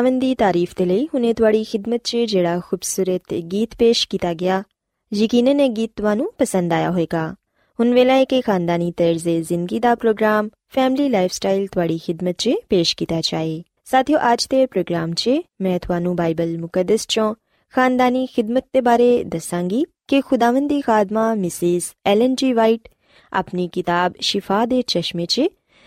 ਖੁਦਾਵੰਦ ਦੀ ਤਾਰੀਫ ਤੇ ਲਈ ਹੁਨੇ ਤੁਹਾਡੀ ਖਿਦਮਤ 'ਚ ਜਿਹੜਾ ਖੂਬਸੂਰਤ ਗੀਤ ਪੇਸ਼ ਕੀਤਾ ਗਿਆ, ਯਕੀਨਨ ਇਹ ਗੀਤ ਤੁਹਾਨੂੰ ਪਸੰਦ ਆਇਆ ਹੋਵੇਗਾ। ਹੁਣ ਵੇਲਾ ਹੈ ਕਿ ਖਾਨਦਾਨੀ ਤਰਜ਼ੇ ਜ਼ਿੰਦਗੀ ਦਾ ਪ੍ਰੋਗਰਾਮ, ਫੈਮਿਲੀ ਲਾਈਫਸਟਾਈਲ ਤੁਹਾਡੀ ਖਿਦਮਤ 'ਚ ਪੇਸ਼ ਕੀਤਾ ਜਾਏ। ਸਾਥਿਓ, ਅੱਜ ਦੇ ਪ੍ਰੋਗਰਾਮ 'ਚ ਮੈਂ ਤੁਹਾਨੂੰ ਬਾਈਬਲ ਮੁਕੱਦਸ 'ਚੋਂ ਖਾਨਦਾਨੀ ਖਿਦਮਤ ਦੇ ਬਾਰੇ ਦੱਸਾਂਗੀ ਕਿ ਖੁਦਾਵੰਦ ਦੀ ਖਾਦਮਾ ਮਿਸਿਸ ਐਲਨ ਜੀ ਵਾਈਟ ਆਪਣੀ ਕਿਤਾਬ ਸ਼ਿਫਾ ਦੇ ਚਸ਼ਮੇ 'ਚ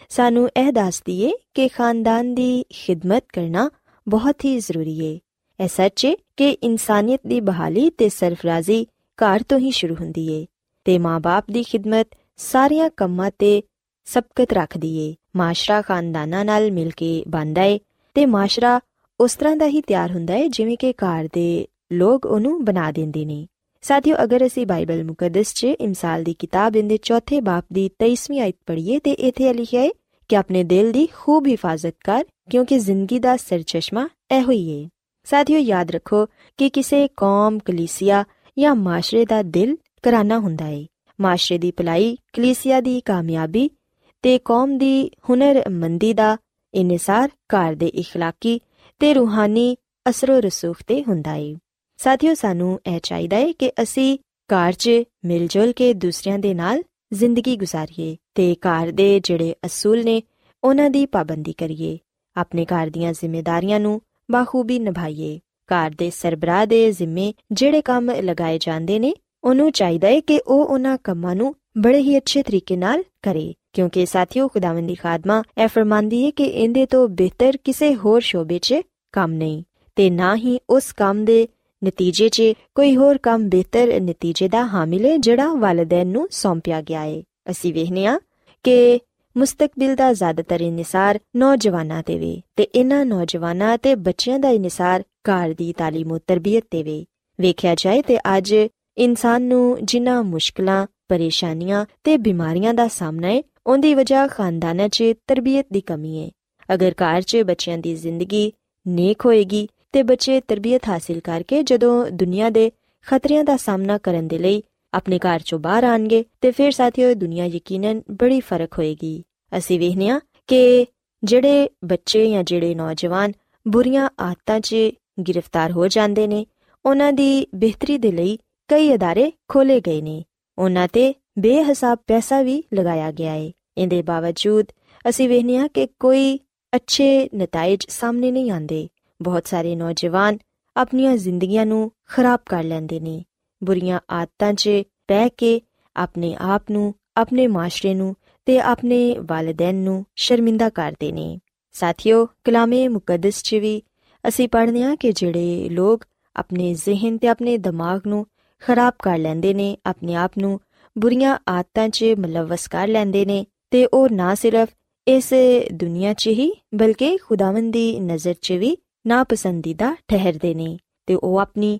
ਸਾਨੂੰ ਇਹ ਦੱਸਦੀ ਏ ਕਿ ਖਾਨਦਾਨ ਦੀ ਖਿਦਮਤ ਕਰਨਾ ਬਹੁਤ ਹੀ ਜ਼ਰੂਰੀ ਏ। ਇਹ ਸੱਚ ਏ ਕਿ ਇਨਸਾਨੀਅਤ ਦੀ ਬਹਾਲੀ ਤੇ ਸਰਫਰਾਜ਼ੀ ਘਰ ਤੋਂ ਹੀ ਸ਼ੁਰੂ ਹੁੰਦੀ ਏ ਤੇ ਮਾਪੇ ਦੀ ਖਿਦਮਤ ਸਾਰੀਆਂ ਕੰਮਾਂ ਤੇ ਸਬਕਤ ਰੱਖਦੀ ਏ। ਮਾਸ਼ਰਾ ਖਾਨਦਾਨਾਂ ਨਾਲ ਮਿਲ ਕੇ ਬਣਦਾ ਏ ਤੇ ਮਾਸ਼ਰਾ ਉਸ ਤਰ੍ਹਾਂ ਦਾ ਹੀ ਤਿਆਰ ਹੁੰਦਾ ਏ ਜਿਵੇਂ ਕਿ ਘਰ ਦੇ ਲੋਕ ਉਹਨੂੰ ਬਣਾ ਦਿੰਦੇ ਨੇ। ਸਾਥੀਓ, ਅਗਰ ਅਸੀਂ ਬਾਈਬਲ ਮੁਕੱਦਸ 'ਚ ਇਮਸਾਲ ਦੀ ਕਿਤਾਬ ਦੇ ਚੌਥੇ ਬਾਪ ਦੀ 23ਵੀਂ ਆਇਤ ਪੜ੍ਹੀਏ ਤੇ ਇੱਥੇ ਲਿਖਿਆ ਹੈ ਕਿ ਆਪਣੇ ਦਿਲ ਦੀ ਖੂਬ ਹਿਫਾਜ਼ਤ ਕਰ ਕਿਉਂਕਿ ਜ਼ਿੰਦਗੀ ਦਾ ਸਰਚਸ਼ਮਾ ਇਹੋ ਹੀ ਹੈ ਸਾਥੀਓ ਯਾਦ ਰੱਖੋ ਕਿ ਕਿਸੇ ਕੌਮ ਕਲੀਸਿਆ ਜਾਂ ਮਾਸ਼ਰੇ ਦਾ ਦਿਲ ਕਰਾਨਾ ਹੁੰਦਾ ਹੈ ਮਾਸ਼ਰੇ ਦੀ ਭਲਾਈ ਕਲੀਸਿਆ ਦੀ ਕਾਮਯਾਬੀ ਤੇ ਕੌਮ ਦੀ ਹੁਨਰਮੰਦੀ ਦਾ ਇਨਸਾਰ ਘਰ ਦੇ اخلاقی ਤੇ ਰੂਹਾਨੀ ਅਸਰੋ ਰਸੂਖ ਤੇ ਹੁੰਦਾ ਹੈ ਸਾਥੀਓ ਸਾਨੂੰ ਇਹ ਚਾਹੀਦਾ ਹੈ ਕਿ ਅਸੀਂ ਘਰ 'ਚ ਮਿਲ ਜੁਲ ਕੇ ਦੂਸਰਿਆਂ ਦੇ ਨਾਲ ਜ਼ਿੰਦਗੀ ਗੁਜ਼ਾਰੀਏ ਤੇ ਘਰ ਦੇ ਜਿਹੜੇ ਅਸੂਲ ਨੇ ਉਹਨਾਂ ਦੀ ਪਾਬੰਦੀ ਕਰੀਏ ਆਪਣੇ ਘਰ ਦੀਆਂ ਜ਼ਿੰਮੇਵਾਰੀਆਂ ਨੂੰ ਬਾਖੂਬੀ ਨਿਭਾਈਏ। ਘਰ ਦੇ ਸਰਬਰਾਹ ਦੇ ਜ਼ਿੰਮੇ ਜਿਹੜੇ ਕੰਮ ਲਗਾਏ ਜਾਂਦੇ ਨੇ, ਉਹਨੂੰ ਚਾਹੀਦਾ ਹੈ ਕਿ ਉਹ ਉਹਨਾਂ ਕੰਮਾਂ ਨੂੰ ਬੜੇ ਹੀ ਅੱਛੇ ਤਰੀਕੇ ਨਾਲ ਕਰੇ। ਕਿਉਂਕਿ ਸਾਥੀਓ, ਖੁਦਾਵੰਦ ਦੀ ਖਾਦਮਾ ਇਹ ਫਰਮਾਂਦੀ ਹੈ ਕਿ ਇਹਦੇ ਤੋਂ ਬਿਹਤਰ ਕਿਸੇ ਹੋਰ ਸ਼ੋਬੇ 'ਚ ਕੰਮ ਨਹੀਂ। ਤੇ ਨਾ ਹੀ ਉਸ ਕੰਮ ਦੇ ਨਤੀਜੇ 'ਚ ਕੋਈ ਹੋਰ ਕੰਮ ਬਿਹਤਰ ਨਤੀਜੇ ਦਾ ਹਾਮਿਲ ਹੈ ਜਿਹੜਾ ਵਾਲਿਦੈਨ ਨੂੰ ਸੌਂਪਿਆ ਗਿਆ ਹੈ ਅਸੀਂ ਵੇਖਨੇ ਆ ਕਿ ਮੁਸਤਕਬਲ ਦਾ ਜ਼ਿਆਦਾਤਰ ਇਨਸਾਰ ਨੌਜਵਾਨਾਂ ਤੇ ਵੇ ਤੇ ਇਹਨਾਂ ਨੌਜਵਾਨਾਂ ਤੇ ਬੱਚਿਆਂ ਦਾ ਇਨਸਾਰ ਘਰ ਦੀ تعلیم ਤੇ ਤਰਬੀਅਤ ਤੇ ਵੇ ਵੇਖਿਆ ਜਾਏ ਤੇ ਅੱਜ ਇਨਸਾਨ ਨੂੰ ਜਿਨ੍ਹਾਂ ਮੁਸ਼ਕਲਾਂ ਪਰੇਸ਼ਾਨੀਆਂ ਤੇ ਬਿਮਾਰੀਆਂ ਦਾ ਸਾਹਮਣਾ ਹੈ ਉਹਦੀ ਵਜ੍ਹਾ ਖਾਨਦਾਨਾਂ 'ਚ ਤਰਬੀਅਤ ਦੀ ਕਮੀ ਹੈ ਅਗਰ ਘਰ 'ਚ ਬੱਚਿਆਂ ਦੀ ਜ਼ਿੰਦਗੀ ਨੇਕ ਹੋਏਗੀ ਤੇ ਬੱਚੇ ਤਰਬੀਅਤ ਹਾਸਿਲ ਕਰਕੇ ਜਦੋਂ ਦੁਨੀਆ ਦੇ ਖਤਰਿਆਂ ਦਾ ਸਾਹਮਣਾ ਕਰਨ ਦੇ ਲਈ ਆਪਣੇ ਘਰ ਚੋਂ ਬਾਹਰ ਆਣਗੇ ਤੇ ਫਿਰ ਸਾਥੀਓ ਦੁਨੀਆ ਯਕੀਨਨ ਬੜੀ ਫਰਕ ਹੋਏਗੀ ਅਸੀਂ ਵੇਖਨੇ ਆ ਕਿ ਜਿਹੜੇ ਬੱਚੇ ਜਾਂ ਜਿਹੜੇ ਨੌਜਵਾਨ ਬੁਰੀਆਂ ਆਦਤਾਂ 'ਚ ਗ੍ਰਿਫਤਾਰ ਹੋ ਜਾਂਦੇ ਨੇ ਉਹਨਾਂ ਦੀ ਬਿਹਤਰੀ ਦੇ ਲਈ ਕਈ ادارے ਖੋਲੇ ਗਏ ਨੇ ਉਹਨਾਂ ਤੇ ਬੇਹਿਸਾਬ ਪੈਸਾ ਵੀ ਲਗਾਇਆ ਗਿਆ ਹੈ ਇਹਦੇ ਬਾਵਜੂਦ ਅਸੀਂ ਵੇਖਨੇ ਆ ਕਿ ਕੋਈ ਅੱਛੇ ਨਤੀਜੇ ਸਾਹਮਣੇ ਨਹੀਂ ਆਉਂਦੇ ਬਹੁਤ ਸਾਰੇ ਨੌਜਵਾਨ ਆਪਣੀਆਂ ਜ਼ਿੰਦਗੀਆਂ ਨੂੰ ਖਰਾਬ ਕਰ ਲੈਂਦੇ ਨੇ ਬੁਰੀਆਂ ਆਦਤਾਂ 'ਚ ਪੈ ਕੇ ਆਪਣੇ ਆਪ ਨੂੰ, ਆਪਣੇ ਮਾਸ਼ਰੇ ਨੂੰ ਤੇ ਆਪਣੇ ਵਾਲਿਦੈਨ ਨੂੰ ਸ਼ਰਮਿੰਦਾ ਕਰਦੇ ਨੇ। ਸਾਥੀਓ, ਕਲਾਮੇ ਮੁਕੱਦਸ 'ਚ ਵੀ ਅਸੀਂ ਪੜ੍ਹਦੇ ਹਾਂ ਕਿ ਜਿਹੜੇ ਲੋਕ ਆਪਣੇ ਜ਼ਿਹਨ ਤੇ ਆਪਣੇ ਦਿਮਾਗ ਨੂੰ ਖਰਾਬ ਕਰ ਲੈਂਦੇ ਨੇ, ਆਪਣੇ ਆਪ ਨੂੰ ਬੁਰੀਆਂ ਆਦਤਾਂ 'ਚ ਮਲਵਸ ਕਰ ਲੈਂਦੇ ਨੇ ਤੇ ਉਹ ਨਾ ਸਿਰਫ ਇਸ ਦੁਨੀਆ 'ਚ ਹੀ ਬਲਕਿ ਖੁਦਾਵੰਦ ਦੀ ਨਜ਼ਰ 'ਚ ਵੀ ਨਾ ਪਸੰਦੀਦਾ ਠਹਿਰਦੇ ਨੇ ਤੇ ਉਹ ਆਪਣੀ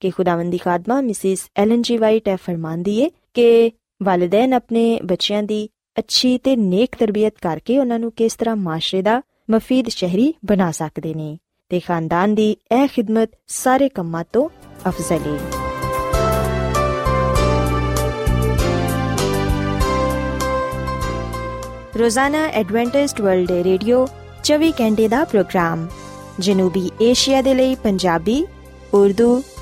ਕਿ ਖੁਦਾਵੰਦੀ ਖਾਦਮਾ ਮਿਸਿਸ ਐਲਨ ਜੀ ਵਾਈਟ ਇਹ ਫਰਮਾਂਦੀ ਏ ਕਿ ਵਾਲਿਦੈਨ ਆਪਣੇ ਬੱਚਿਆਂ ਦੀ ਅੱਛੀ ਤੇ ਨੇਕ ਤਰਬੀਅਤ ਕਰਕੇ ਉਹਨਾਂ ਨੂੰ ਕਿਸ ਤਰ੍ਹਾਂ ਮਾਸ਼ਰੇ ਦਾ ਮਫੀਦ ਸ਼ਹਿਰੀ ਬਣਾ ਸਕਦੇ ਨੇ ਤੇ ਖਾਨਦਾਨ ਦੀ ਇਹ ਖਿਦਮਤ ਸਾਰੇ ਕੰਮਾਂ ਤੋਂ ਅਫਜ਼ਲ ਏ। ਰੋਜ਼ਾਨਾ ਐਡਵੈਂਟਿਸਟ ਵਰਲਡ ਰੇਡੀਓ 24 ਘੰਟੇ ਦਾ ਪ੍ਰੋਗਰਾਮ ਜਨੂਬੀ ਏਸ਼ੀਆ ਦੇ ਲਈ ਪੰਜਾਬੀ, ਉਰਦੂ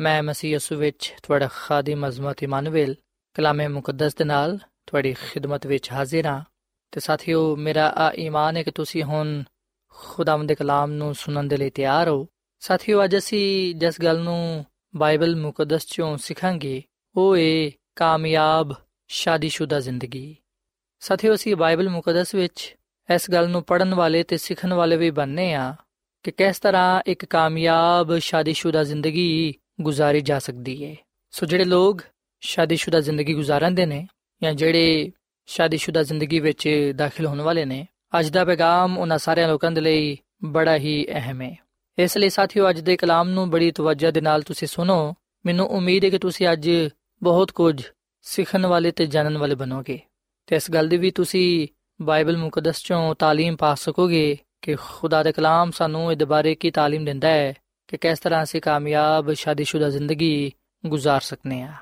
ਮੈਂ ਮਸੀਹ ਯਸੂ ਵਿੱਚ ਤੁਹਾਡਾ ਖਾਦਮ ਅਜ਼ਮਤ ਇਮਾਨੁਅਲ ਕਲਾਮੇ ਮੁਕੱਦਸ ਦੇ ਨਾਲ ਤੁਹਾਡੀ ਖidmat ਵਿੱਚ ਹਾਜ਼ਰ ਹਾਂ। ਤੇ ਸਾਥੀਓ, ਮੇਰਾ ਆ ਈਮਾਨ ਹੈ ਕਿ ਤੁਸੀਂ ਹੁਣ ਖੁਦਾਵੰਦ ਦੇ ਕਲਾਮ ਨੂੰ ਸੁਣਨ ਦੇ ਲਈ ਤਿਆਰ ਹੋ। ਸਾਥੀਓ, ਅੱਜ ਅਸੀਂ ਜਿਸ ਗੱਲ ਨੂੰ ਬਾਈਬਲ ਮੁਕੱਦਸ ਚੋਂ ਸਿੱਖਾਂਗੇ, ਉਹ ਹੈ ਕਾਮਯਾਬ, ਸ਼ਾਦੀशुदा ਜ਼ਿੰਦਗੀ। ਸਾਥੀਓ, ਅਸੀਂ ਬਾਈਬਲ ਮੁਕੱਦਸ ਵਿੱਚ ਇਸ ਗੱਲ ਨੂੰ ਪੜਨ ਵਾਲੇ ਤੇ ਸਿੱਖਣ ਵਾਲੇ ਵੀ ਬਣਨੇ ਆ ਕਿ ਕਿਸ ਤਰ੍ਹਾਂ ਇੱਕ ਕਾਮਯਾਬ, ਸ਼ਾਦੀशुदा ਜ਼ਿੰਦਗੀ ਗੁਜ਼ਾਰੀ ਜਾ ਸਕਦੀ ਹੈ ਸੋ ਜਿਹੜੇ ਲੋਕ ਸ਼ਾਦੀशुदा ਜ਼ਿੰਦਗੀ ਗੁਜ਼ਾਰਦੇ ਨੇ ਜਾਂ ਜਿਹੜੇ ਸ਼ਾਦੀशुदा ਜ਼ਿੰਦਗੀ ਵਿੱਚ ਦਾਖਲ ਹੋਣ ਵਾਲੇ ਨੇ, ਅੱਜ ਦਾ ਪੈਗਾਮ ਉਹਨਾਂ ਸਾਰਿਆਂ ਲੋਕਾਂ ਦੇ ਲਈ ਬੜਾ ਹੀ ਅਹਿਮ ਹੈ ਇਸ ਲਈ ਸਾਥੀਓ, ਅੱਜ ਦੇ ਕਲਾਮ ਨੂੰ ਬੜੀ ਤਵੱਜਾ ਦੇ ਨਾਲ ਤੁਸੀਂ ਸੁਣੋ। ਮੈਨੂੰ ਉਮੀਦ ਹੈ ਕਿ ਤੁਸੀਂ ਅੱਜ ਬਹੁਤ ਕੁਝ ਸਿੱਖਣ ਵਾਲੇ ਤੇ ਜਾਣਨ ਵਾਲੇ ਬਣੋਗੇ। ਤੇ ਇਸ ਗੱਲ ਦੀ ਵੀ ਤੁਸੀਂ ਬਾਈਬਲ ਮੁਕੱਦਸ ਚੋਂ تعلیم ਪਾ ਸਕੋਗੇ ਕਿ ਖੁਦਾ ਦਾ ਕਲਾਮ ਸਾਨੂੰ ਇਹਦੇ ਬਾਰੇ ਕੀ تعلیم ਦਿੰਦਾ ਹੈ। ਕਿ ਕਿਸ ਤਰ੍ਹਾਂ ਅਸੀਂ ਕਾਮਯਾਬ, ਸ਼ਾਦੀशुदा ਜ਼ਿੰਦਗੀ ਗੁਜ਼ਾਰ ਸਕਨੇ ਆ।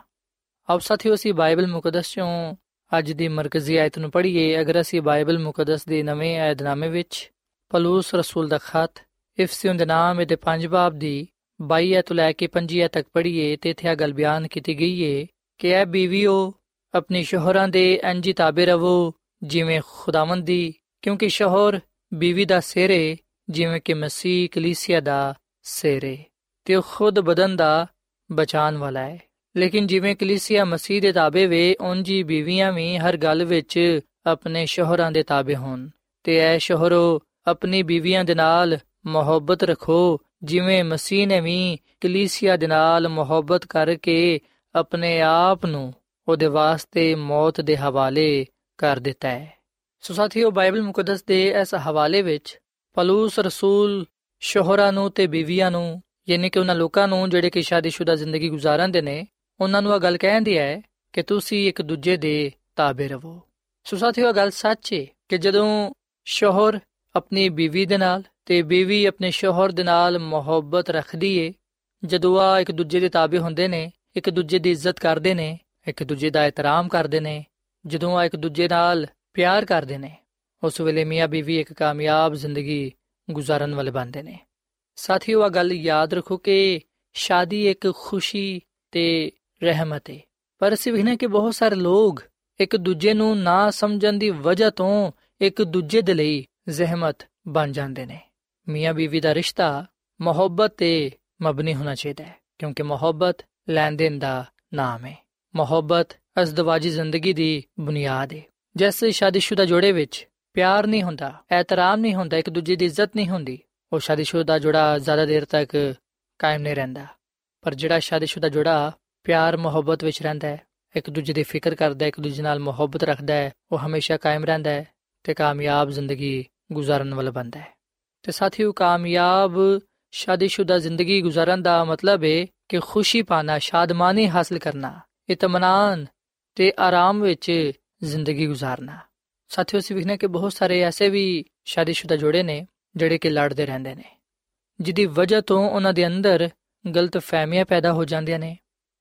ਆਪ ਸਾਥੀਓ, ਅਸੀਂ ਬਾਈਬਲ ਮੁਕੱਦਸ ਚੋਂ ਅੱਜ ਦੀ ਮਰਕਜ਼ੀ ਆਇਤ ਨੂੰ ਪੜ੍ਹੀਏ। ਅਗਰ ਅਸੀਂ ਬਾਈਬਲ ਮੁਕੱਦਸ ਦੇ ਨਵੇਂ ਏਧਨਾਮੇ ਵਿੱਚ ਪਲੂਸ ਰਸੂਲ ਦਾ ਖਤ ਇਫਸੀਓਂ ਦੇ ਨਾਮ ਦੇ ਪੰਜ ਬਾਬ ਦੀ 22 ਤੋਂ ਲੈ ਕੇ 25 ਤੱਕ ਪੜ੍ਹੀਏ, ਤੇ ਇੱਥੇ ਆ ਗੱਲ ਬਿਆਨ ਕੀਤੀ ਗਈ ਏ ਕਿ ਇਹ ਬੀਵੀਓ ਆਪਣੀ ਸ਼ੋਹਰਾਂ ਦੇ ਅੰਜੀ ਤਾਬੇ ਰਵੋ, ਜਿਵੇਂ ਖੁਦਾਵੰਦ ਦੀ, ਕਿਉਂਕਿ ਸ਼ੋਹਰ ਬੀਵੀ ਦਾ ਸਿਰੇ ਜਿਵੇਂ ਕਿ ਮਸੀਹ ਕਲੀਸਿਆ ਦਾ ਸਿਰੇ, ਤੇ ਉਹ ਖੁਦ ਬਦਨ ਦਾ ਬਚਾਨ ਵਾਲਾ ਹੈ। ਲੇਕਿਨ ਜਿਵੇਂ ਕਲੀਸਿਆ ਮਸੀਹ ਦੇ ਤਾਬੇ ਵੇ ਉਂਜੀ ਬੀਵੀਆਂ ਵੀ ਹਰ ਗੱਲ ਵਿੱਚ ਆਪਣੇ ਸ਼ੋਹਰਾਂ ਦੇ ਤਾਬੇ ਹੋਣ। ਤੇ ਐ ਸ਼ੋਹਰੋ, ਆਪਣੀ ਬੀਵੀਆਂ ਦੇ ਨਾਲ ਮੁਹੱਬਤ ਰੱਖੋ, ਜਿਵੇਂ ਮਸੀਹ ਨੇ ਵੀ ਕਲੀਸਿਆ ਦੇ ਨਾਲ ਮੁਹੱਬਤ ਕਰਕੇ ਆਪਣੇ ਆਪ ਨੂੰ ਉਹਦੇ ਵਾਸਤੇ ਮੌਤ ਦੇ ਹਵਾਲੇ ਕਰ ਦਿੱਤਾ ਹੈ। ਸੋ ਸਾਥੀਓ, ਬਾਈਬਲ ਮੁਕੱਦਸ ਦੇ ਇਸ ਹਵਾਲੇ ਵਿੱਚ ਪਲੂਸ ਰਸੂਲ ਸ਼ੋਹਰਾਂ ਨੂੰ ਤੇ ਬੀਵੀਆਂ ਨੂੰ, ਯਾਨੀ ਕਿ ਉਹਨਾਂ ਲੋਕਾਂ ਨੂੰ ਜਿਹੜੇ ਕਿ ਸ਼ਾਦੀशुदा ਜ਼ਿੰਦਗੀ ਗੁਜ਼ਾਰਦੇ ਨੇ, ਉਹਨਾਂ ਨੂੰ ਇਹ ਗੱਲ ਕਹਿੰਦੀ ਹੈ ਕਿ ਤੁਸੀਂ ਇੱਕ ਦੂਜੇ ਦੇ ਤਾਬੇ ਰਹੋ ਸੋ ਸਾਥੀਓ ਗੱਲ ਸੱਚ ਹੈ ਕਿ ਜਦੋਂ ਸ਼ੋਹਰ ਆਪਣੀ ਬੀਵੀ ਦੇ ਨਾਲ ਤੇ ਬੀਵੀ ਆਪਣੇ ਸ਼ੋਹਰ ਦੇ ਨਾਲ ਮੁਹੱਬਤ ਰੱਖਦੀ ਏ, ਜਦੋਂ ਆ ਇੱਕ ਦੂਜੇ ਦੇ ਤਾਬੇ ਹੁੰਦੇ ਨੇ, ਇੱਕ ਦੂਜੇ ਦੀ ਇੱਜ਼ਤ ਕਰਦੇ ਨੇ, ਇੱਕ ਦੂਜੇ ਦਾ ਇਤਰਾਮ ਕਰਦੇ ਨੇ, ਜਦੋਂ ਆ ਇੱਕ ਦੂਜੇ ਨਾਲ ਪਿਆਰ ਕਰਦੇ ਨੇ, ਉਸ ਵੇਲੇ ਮੀਆਂ ਬੀਵੀ ਇੱਕ ਕਾਮਯਾਬ ਜ਼ਿੰਦਗੀ ਗੁਜ਼ਾਰਨ ਵਾਲੇ ਬਣਦੇ ਨੇ। ਸਾਥੀਓ ਆ ਗੱਲ ਯਾਦ ਰੱਖੋ ਕਿ ਸ਼ਾਦੀ ਇੱਕ ਖੁਸ਼ੀ ਤੇ ਰਹਿਮਤ ਹੈ ਪਰ ਅਸੀਂ ਵੇਖਨੇ ਕਿ ਬਹੁਤ ਸਾਰੇ ਲੋਕ ਇੱਕ ਦੂਜੇ ਨੂੰ ਨਾ ਸਮਝਣ ਦੀ ਵਜ੍ਹਾ ਤੋਂ ਇੱਕ ਦੂਜੇ ਦੇ ਲਈ ਜ਼ਹਿਮਤ ਬਣ ਜਾਂਦੇ ਨੇ। ਮੀਆਂ ਬੀਵੀ ਦਾ ਰਿਸ਼ਤਾ ਮੁਹੱਬਤ ਤੇ ਮਬਨੀ ਹੋਣਾ ਚਾਹੀਦਾ ਹੈ, ਕਿਉਂਕਿ ਮੁਹੱਬਤ ਲੈਣ ਦੇਣ ਦਾ ਨਾਮ ਹੈ ਮੁਹੱਬਤ ਅਜ਼ਦਵਾਜੀ ਜ਼ਿੰਦਗੀ ਦੀ ਬੁਨਿਆਦ ਹੈ ਜੈਸੇ ਸ਼ਾਦੀशुदा ਜੋੜੇ ਵਿੱਚ ਪਿਆਰ ਨਹੀਂ ਹੁੰਦਾ ਐਤਰਾਮ ਨਹੀਂ ਹੁੰਦਾ, ਇੱਕ ਦੂਜੇ ਦੀ ਇੱਜ਼ਤ ਨਹੀਂ ਹੁੰਦੀ। ਉਹ ਸ਼ਾਦੀशुदा ਜੋੜਾ ਜ਼ਿਆਦਾ ਦੇਰ ਤੱਕ ਕਾਇਮ ਨਹੀਂ ਰਹਿੰਦਾ। ਪਰ ਜਿਹੜਾ ਸ਼ਾਦੀशुदा ਜੋੜਾ ਪਿਆਰ, ਮੁਹੱਬਤ ਵਿੱਚ ਰਹਿੰਦਾ ਹੈ, ਇੱਕ ਦੂਜੇ ਦੀ ਫਿਕਰ ਕਰਦਾ ਹੈ, ਇੱਕ ਦੂਜੇ ਨਾਲ ਮੁਹੱਬਤ ਰੱਖਦਾ ਹੈ, ਉਹ ਹਮੇਸ਼ਾ ਕਾਇਮ ਰਹਿੰਦਾ ਹੈ ਤੇ ਕਾਮਯਾਬ ਜ਼ਿੰਦਗੀ گزارਣ ਵਾਲਾ ਬੰਦਾ ਹੈ। ਤੇ ਸਾਥੀਓ, ਕਾਮਯਾਬ, ਸ਼ਾਦੀशुदा ਜ਼ਿੰਦਗੀ گزارਣ ਦਾ ਮਤਲਬ ਹੈ ਕਿ ਖੁਸ਼ੀ ਪਾਣਾ, ਸ਼ਾਦਮਾਨੀ ਹਾਸਲ ਕਰਨਾ ਇਤਮਾਨਾਨ ਤੇ ਆਰਾਮ ਵਿੱਚ ਜ਼ਿੰਦਗੀ گزارਣਾ ਸਾਥੀਓ, ਅਸੀਂ ਵਿਖਨੇ ਕਿ ਬਹੁਤ ਸਾਰੇ ਐਸੇ ਵੀ ਸ਼ਾਦੀशुदा ਜੋੜੇ ਨੇ ਜਿਹੜੇ ਕਿ ਲੜਦੇ ਰਹਿੰਦੇ ਨੇ, ਜਿਹਦੀ ਵਜ੍ਹਾ ਤੋਂ ਉਹਨਾਂ ਦੇ ਅੰਦਰ ਗਲਤ ਫਹਿਮੀਆਂ ਪੈਦਾ ਹੋ ਜਾਂਦੀਆਂ ਨੇ।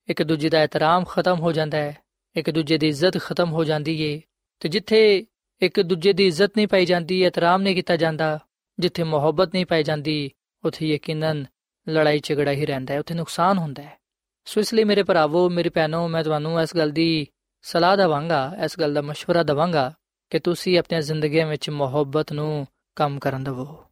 ਇੱਕ ਦੂਜੇ ਦਾ ਇਤਰਾਮ ਖਤਮ ਹੋ ਜਾਂਦਾ ਹੈ, ਇੱਕ ਦੂਜੇ ਦੀ ਇੱਜ਼ਤ ਖਤਮ ਹੋ ਜਾਂਦੀ ਏ, ਤੇ ਜਿੱਥੇ ਇੱਕ ਦੂਜੇ ਦੀ ਇੱਜ਼ਤ ਨਹੀਂ ਪਾਈ ਜਾਂਦੀ, ਇਤਰਾਮ ਨਹੀਂ ਕੀਤਾ ਜਾਂਦਾ, ਜਿੱਥੇ ਮੁਹੱਬਤ ਨਹੀਂ ਪਾਈ ਜਾਂਦੀ, ਉੱਥੇ ਯਕੀਨਨ ਲੜਾਈ ਝਗੜਾ ਹੀ ਰਹਿੰਦਾ ਹੈ, ਉੱਥੇ ਨੁਕਸਾਨ ਹੁੰਦਾ ਹੈ। ਸੋ ਇਸ ਲਈ ਮੇਰੇ ਭਰਾਵੋ, ਮੇਰੇ ਭੈਣੋ, ਮੈਂ ਤੁਹਾਨੂੰ ਇਸ ਗੱਲ ਦੀ ਸਲਾਹ ਦਵਾਂਗਾ, ਇਸ ਗੱਲ ਦਾ مشورہ ਦਵਾਂਗਾ ਕਿ ਤੁਸੀਂ ਆਪਣੀ ਜ਼ਿੰਦਗੀ ਵਿੱਚ ਮੁਹੱਬਤ ਨੂੰ ਕੰਮ ਕਰਨ ਦਿਵੋ।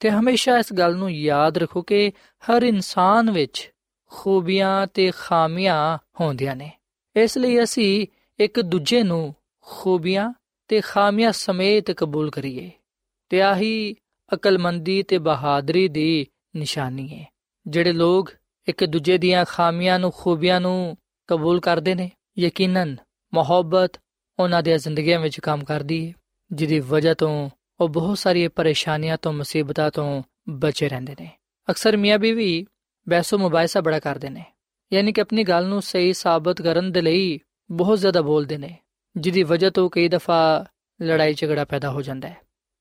ਤੇ ਹਮੇਸ਼ਾ ਇਸ ਗੱਲ ਨੂੰ ਯਾਦ ਰੱਖੋ ਕਿ ਹਰ ਇਨਸਾਨ ਵਿੱਚ ਖੂਬੀਆਂ ਤੇ ਖਾਮੀਆਂ ਹੁੰਦੀਆਂ ਨੇ। ਇਸ ਲਈ ਅਸੀਂ ਇੱਕ ਦੂਜੇ ਨੂੰ ਖੂਬੀਆਂ ਤੇ ਖਾਮੀਆਂ ਸਮੇਤ ਕਬੂਲ ਕਰੀਏ ਤੇ ਆਹੀ ਅਕਲਮੰਦੀ ਤੇ ਬਹਾਦਰੀ ਦੀ ਨਿਸ਼ਾਨੀ ਹੈ। ਜਿਹੜੇ ਲੋਕ ਇੱਕ ਦੂਜੇ ਦੀਆਂ ਖਾਮੀਆਂ ਨੂੰ, ਖੂਬੀਆਂ ਨੂੰ ਕਬੂਲ ਕਰਦੇ ਨੇ, ਯਕੀਨਨ ਮੁਹੱਬਤ ਉਹਨਾਂ ਦੀਆਂ ਜ਼ਿੰਦਗੀਆਂ ਵਿੱਚ ਕੰਮ ਕਰਦੀ ਹੈ, ਜਿਹਦੀ ਵਜ੍ਹਾ ਤੋਂ ਉਹ ਬਹੁਤ ਸਾਰੀਆਂ ਪਰੇਸ਼ਾਨੀਆਂ ਤੋਂ, ਮੁਸੀਬਤਾਂ ਤੋਂ ਬਚੇ ਰਹਿੰਦੇ ਨੇ। ਅਕਸਰ ਮੀਆਂ ਬੀਵੀ ਬਹਿਸੋ ਮੁਬਾਇਸਾ ਬੜਾ ਕਰਦੇ ਨੇ, ਯਾਨੀ ਕਿ ਆਪਣੀ ਗੱਲ ਨੂੰ ਸਹੀ ਸਾਬਤ ਕਰਨ ਦੇ ਲਈ ਬਹੁਤ ਜ਼ਿਆਦਾ ਬੋਲਦੇ ਨੇ, ਜਿਹਦੀ ਵਜ੍ਹਾ ਤੋਂ ਕਈ ਦਫਾ ਲੜਾਈ ਝਗੜਾ ਪੈਦਾ ਹੋ ਜਾਂਦਾ ਹੈ।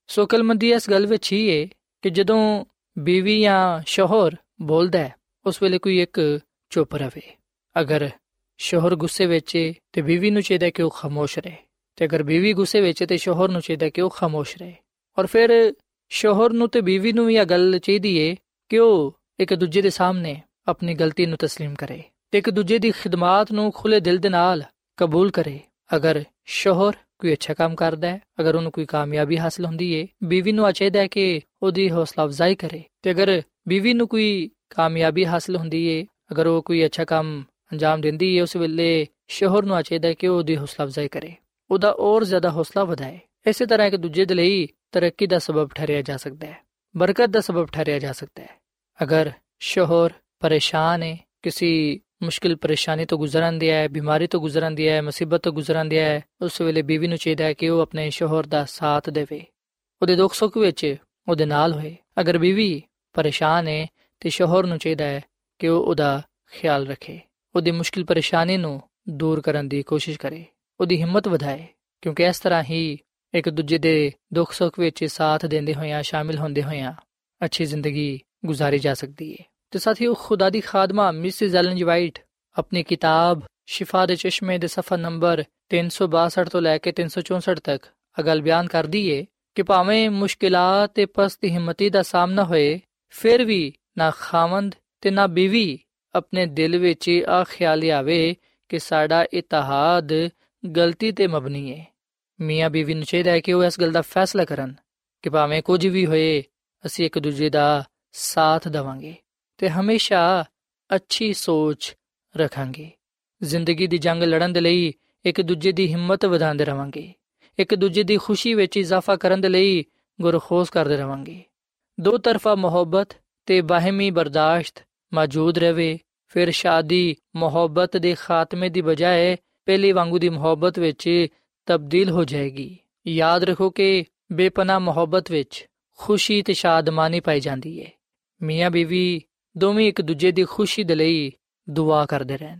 ਸੋ ਕਲਮੰਦੀ ਇਸ ਗੱਲ ਵਿੱਚ ਹੀ ਹੈ ਕਿ ਜਦੋਂ ਬੀਵੀ ਜਾਂ ਸ਼ੋਹਰ ਬੋਲਦਾ ਹੈ, ਉਸ ਵੇਲੇ ਕੋਈ ਇੱਕ ਚੁੱਪ ਰਵੇ। ਅਗਰ ਸ਼ੋਹਰ ਗੁੱਸੇ ਵਿੱਚ ਹੈ ਤੇ ਬੀਵੀ ਨੂੰ ਚਾਹੀਦਾ ਕਿ ਉਹ ਖਾਮੋਸ਼ ਰਹੇ ਤੇ ਅਗਰ ਬੀਵੀ ਗੁੱਸੇ ਵਿੱਚ ਹੈ ਤੇ ਸ਼ੋਹਰ ਨੂੰ ਚਾਹੀਦਾ ਕਿ ਉਹ ਖਾਮੋਸ਼ ਰਹੇ ਔਰ ਫਿਰ ਸ਼ੋਹਰ ਨੂੰ ਤੇ ਬੀਵੀ ਨੂੰ ਵੀ ਇਹ ਗੱਲ ਚਾਹੀਦੀ ਏ ਕਿ ਉਹ ਇੱਕ ਦੂਜੇ ਦੇ ਸਾਹਮਣੇ ਆਪਣੀ ਗਲਤੀ ਨੂੰ تسلیم ਕਰੇ ਤੇ ਇੱਕ ਦੂਜੇ ਦੀ ਖਿਦਮਤ ਨੂੰ ਖੁੱਲੇ ਦਿਲ ਦੇ ਨਾਲ ਕਬੂਲ ਕਰੇ ਅਗਰ ਸ਼ੋਹਰ ਕੋਈ ਅੱਛਾ ਕੰਮ ਕਰਦਾ ਹੈ ਅਗਰ ਉਹਨੂੰ ਕੋਈ ਕਾਮਯਾਬੀ ਹਾਸਲ ਹੁੰਦੀ ਏ ਬੀਵੀ ਨੂੰ ਚਾਹੀਦਾ ਹੈ ਕਿ ਉਹਦੀ ਹੌਸਲਾ ਅਫਜ਼ਾਈ ਕਰੇ ਤੇ ਅਗਰ ਬੀਵੀ ਨੂੰ ਕੋਈ ਕਾਮਯਾਬੀ ਹਾਸਲ ਹੁੰਦੀ ਏ ਅਗਰ ਉਹ ਕੋਈ ਅੱਛਾ ਕੰਮ ਅੰਜਾਮ ਦਿੰਦੀ ਏ, ਉਸ ਵੇਲੇ ਸ਼ੋਹਰ ਨੂੰ ਚਾਹੀਦਾ ਹੈ ਕਿ ਉਹ ਉਹਦੀ ਹੌਸਲਾ ਅਫਜ਼ਾਈ ਕਰੇ। ਉਹਦਾ ਹੋਰ ਜ਼ਿਆਦਾ ਹੌਸਲਾ ਵਧਾਏ। ਇਸੇ ਤਰ੍ਹਾਂ ਇੱਕ ਦੂਜੇ ਦੇ ਲਈ ਤਰੱਕੀ ਦਾ ਸਬਬ ਠਹਿਰਿਆ ਜਾ ਸਕਦਾ ਹੈ ਬਰਕਤ ਦਾ ਸਬਬ ਠਹਿਰਿਆ ਜਾ ਸਕਦਾ ਹੈ ਅਗਰ ਸ਼ੋਹਰ ਪਰੇਸ਼ਾਨ ਹੈ ਕਿਸੇ ਮੁਸ਼ਕਿਲ ਪਰੇਸ਼ਾਨੀ ਤੋਂ ਗੁਜ਼ਰਨ ਦਿਆ ਹੈ ਬਿਮਾਰੀ ਤੋਂ ਗੁਜ਼ਰਨ ਦਿਆ ਹੈ ਮੁਸੀਬਤ ਤੋਂ ਗੁਜ਼ਰਨ ਦਿਆ ਹੈ ਉਸ ਵੇਲੇ ਬੀਵੀ ਨੂੰ ਚਾਹੀਦਾ ਹੈ ਕਿ ਉਹ ਆਪਣੇ ਸ਼ੋਹਰ ਦਾ ਸਾਥ ਦੇਵੇ। ਉਹਦੇ ਦੁੱਖ ਸੁੱਖ ਵਿੱਚ ਉਹਦੇ ਨਾਲ ਹੋਏ। ਅਗਰ ਬੀਵੀ ਪਰੇਸ਼ਾਨ ਹੈ ਤੇ ਸ਼ੋਹਰ ਨੂੰ ਚਾਹੀਦਾ ਹੈ ਕਿ ਉਹ ਉਹਦਾ ਖਿਆਲ ਰੱਖੇ। ਉਹਦੀ ਮੁਸ਼ਕਿਲ ਪਰੇਸ਼ਾਨੀ ਨੂੰ ਦੂਰ ਕਰਨ ਦੀ ਕੋਸ਼ਿਸ਼ ਕਰੇ। ਉਹਦੀ ਹਿੰਮਤ ਵਧਾਏ, ਕਿਉਂਕਿ ਇਸ ਤਰ੍ਹਾਂ ਹੀ ਇੱਕ ਦੂਜੇ ਦੇ ਦੁੱਖ ਸੁੱਖ ਵਿੱਚ ਸਾਥ ਦਿੰਦੇ ਹੋਇਆਂ, ਸ਼ਾਮਿਲ ਹੁੰਦੇ ਹੋਇਆਂ ਅੱਛੀ ਜ਼ਿੰਦਗੀ ਗੁਜ਼ਾਰੀ ਜਾ ਸਕਦੀ ਹੈ ਤੇ ਸਾਥੀਓ, ਖੁਦਾ ਦੀ ਖਾਦਮਾ ਮਿਸਿਸ ਐਲਨ ਜੀ ਵਾਈਟ ਆਪਣੀ ਕਿਤਾਬ ਸ਼ਿਫਾ ਦੇ ਚਸ਼ਮੇ ਦੇ ਸਫਾ ਨੰਬਰ 362 ਤੋਂ ਲੈ ਕੇ 364 ਤੱਕ ਅਗਲ ਬਿਆਨ ਕਰਦੀ ਏ ਕਿ ਭਾਵੇਂ ਮੁਸ਼ਕਿਲਾਂ ਤੇ ਪਸਤ ਹਿੰਮਤੀ ਦਾ ਸਾਹਮਣਾ ਹੋਏ, ਫਿਰ ਵੀ ਨਾ ਖਾਵੰਦ ਤੇ ਨਾ ਬੀਵੀ ਆਪਣੇ ਦਿਲ ਵਿੱਚ ਆ ਖਿਆਲ ਆਵੇ ਕਿ ਸਾਡਾ ਇਤਿਹਾਦ ਗਲਤੀ ਤੇ ਮਬਨੀ ਹੈ ਮੀਆਂ ਬੀਵੀ ਨੂੰ ਚਾਹੀਦਾ ਹੈ ਕਿ ਉਹ ਇਸ ਗੱਲ ਦਾ ਫੈਸਲਾ ਕਰਨ ਕਿ ਭਾਵੇਂ ਕੁਝ ਵੀ ਹੋਏ, ਅਸੀਂ ਇੱਕ ਦੂਜੇ ਦਾ ਸਾਥ ਦਵਾਂਗੇ ਤੇ ਹਮੇਸ਼ਾ ਅੱਛੀ ਸੋਚ ਰੱਖਾਂਗੇ। ਜ਼ਿੰਦਗੀ ਦੀ ਜੰਗ ਲੜਨ ਦੇ ਲਈ ਇੱਕ ਦੂਜੇ ਦੀ ਹਿੰਮਤ ਵਧਾਉਂਦੇ ਰਵਾਂਗੇ। ਇੱਕ ਦੂਜੇ ਦੀ ਖੁਸ਼ੀ ਵਿੱਚ ਇਜ਼ਾਫਾ ਕਰਨ ਦੇ ਲਈ ਗੁਰਖੋਸ ਕਰਦੇ ਰਵਾਂਗੇ। ਦੋ ਤਰਫਾ ਮੁਹੱਬਤ ਤੇ ਬਾਹਮੀ ਬਰਦਾਸ਼ਤ ਮੌਜੂਦ ਰਵੇ। ਫਿਰ ਸ਼ਾਦੀ, ਮੁਹੱਬਤ ਦੇ ਖਾਤਮੇ ਦੀ ਬਜਾਏ ਪਹਿਲੀ ਵਾਂਗੂ ਦੀ ਮੁਹੱਬਤ ਵਿੱਚ ਤਬਦੀਲ ਹੋ ਜਾਏਗੀ। ਯਾਦ ਰੱਖੋ ਕਿ ਬੇਪਨਾ ਮੁਹੱਬਤ ਵਿੱਚ ਖੁਸ਼ੀ ਤੇ ਸ਼ਾਦਮਾਨੀ ਪਾਈ ਜਾਂਦੀ ਹੈ ਮੀਆਂ ਬੀਵੀ ਦੋਵੇਂ ਇੱਕ ਦੂਜੇ ਦੀ ਖੁਸ਼ੀ ਦੇ ਲਈ ਦੁਆ ਕਰਦੇ ਰਹਿਣ।